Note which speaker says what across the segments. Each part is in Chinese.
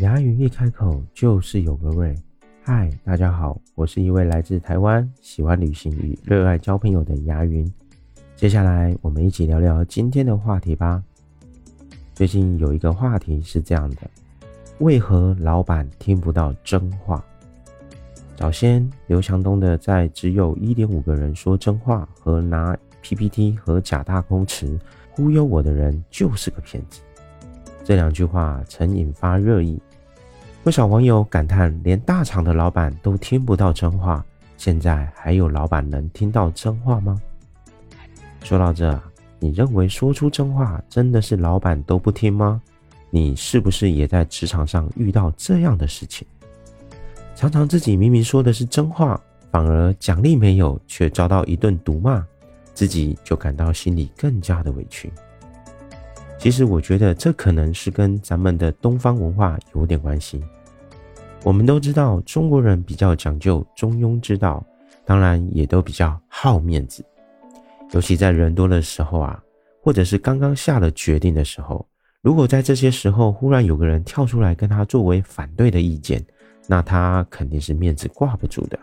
Speaker 1: 牙云一开口就是有个味。嗨，大家好，我是一位来自台湾、喜欢旅行与热爱交朋友的牙云。接下来，我们一起聊聊今天的话题吧。最近有一个话题是这样的：为何老板听不到真话？早先刘强东的在只有一点五个人说真话和拿 PPT 和假大空词忽悠我的人就是个骗子。这两句话曾引发热议，不少网友感叹：连大厂的老板都听不到真话，现在还有老板能听到真话吗？说到这。你认为说出真话真的是老板都不听吗？你是不是也在职场上遇到这样的事情？常常自己明明说的是真话，反而奖励没有，却遭到一顿毒骂，自己就感到心里更加的委屈。其实我觉得这可能是跟咱们的东方文化有点关系。我们都知道中国人比较讲究中庸之道，当然也都比较好面子。尤其在人多的时候啊，或者是刚刚下了决定的时候，如果在这些时候忽然有个人跳出来跟他作为反对的意见，那他肯定是面子挂不住的。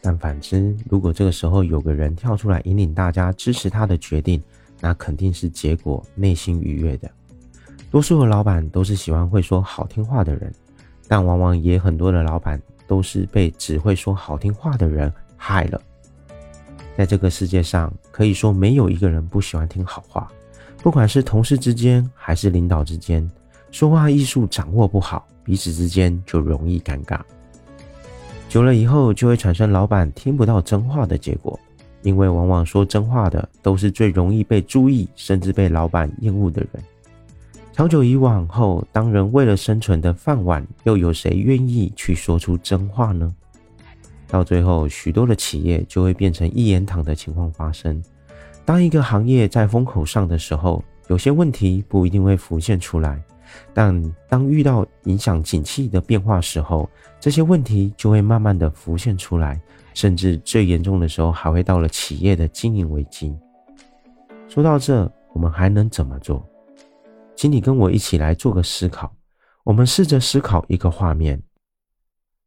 Speaker 1: 但反之，如果这个时候有个人跳出来引领大家支持他的决定，那肯定是结果内心愉悦的。多数的老板都是喜欢会说好听话的人，但往往也很多的老板都是被只会说好听话的人害了。在这个世界上，可以说没有一个人不喜欢听好话，不管是同事之间还是领导之间，说话艺术掌握不好，彼此之间就容易尴尬。久了以后，就会产生老板听不到真话的结果，因为往往说真话的都是最容易被注意，甚至被老板厌恶的人。长久以往后，当人为了生存的饭碗，又有谁愿意去说出真话呢？到最后，许多的企业就会变成一言堂的情况发生。当一个行业在风口上的时候，有些问题不一定会浮现出来；但当遇到影响景气的变化时候，这些问题就会慢慢的浮现出来，甚至最严重的时候，还会到了企业的经营危机。说到这，我们还能怎么做？请你跟我一起来做个思考。我们试着思考一个画面。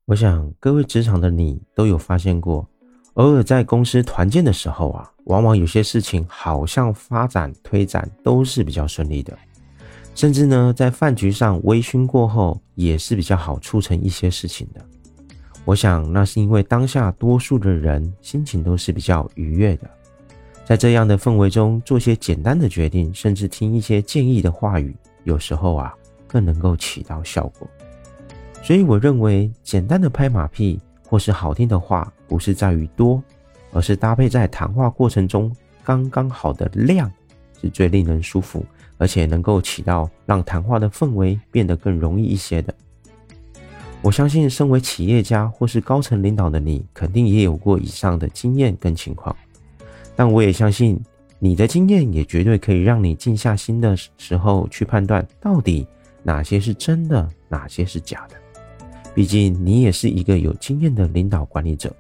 Speaker 1: 我想各位职场的你都有发现过，偶尔在公司团建的时候啊，往往有些事情好像发展推展都是比较顺利的，甚至呢在饭局上微醺过后也是比较好促成一些事情的。我想那是因为当下多数的人心情都是比较愉悦的，在这样的氛围中做些简单的决定，甚至听一些建议的话语，有时候啊更能够起到效果。所以我认为，简单的拍马屁或是好听的话，不是在于多，而是搭配在谈话过程中刚刚好的量，是最令人舒服，而且能够起到让谈话的氛围变得更容易一些的。我相信，身为企业家或是高层领导的你，肯定也有过以上的经验跟情况。但我也相信，你的经验也绝对可以让你静下心的时候去判断，到底哪些是真的，哪些是假的。毕竟你也是一个有经验的领导管理者。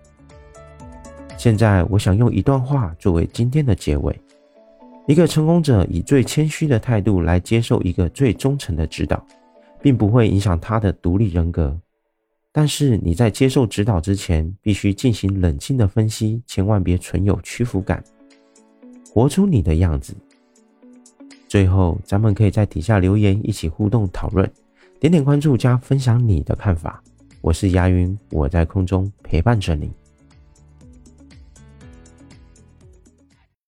Speaker 1: 现在，我想用一段话作为今天的结尾：一个成功者以最谦虚的态度来接受一个最忠诚的指导，并不会影响他的独立人格。但是你在接受指导之前，必须进行冷静的分析，千万别存有屈服感，活出你的样子。最后，咱们可以在底下留言，一起互动讨论，点点关注加分享你的看法。我是牙云，我在空中陪伴着你。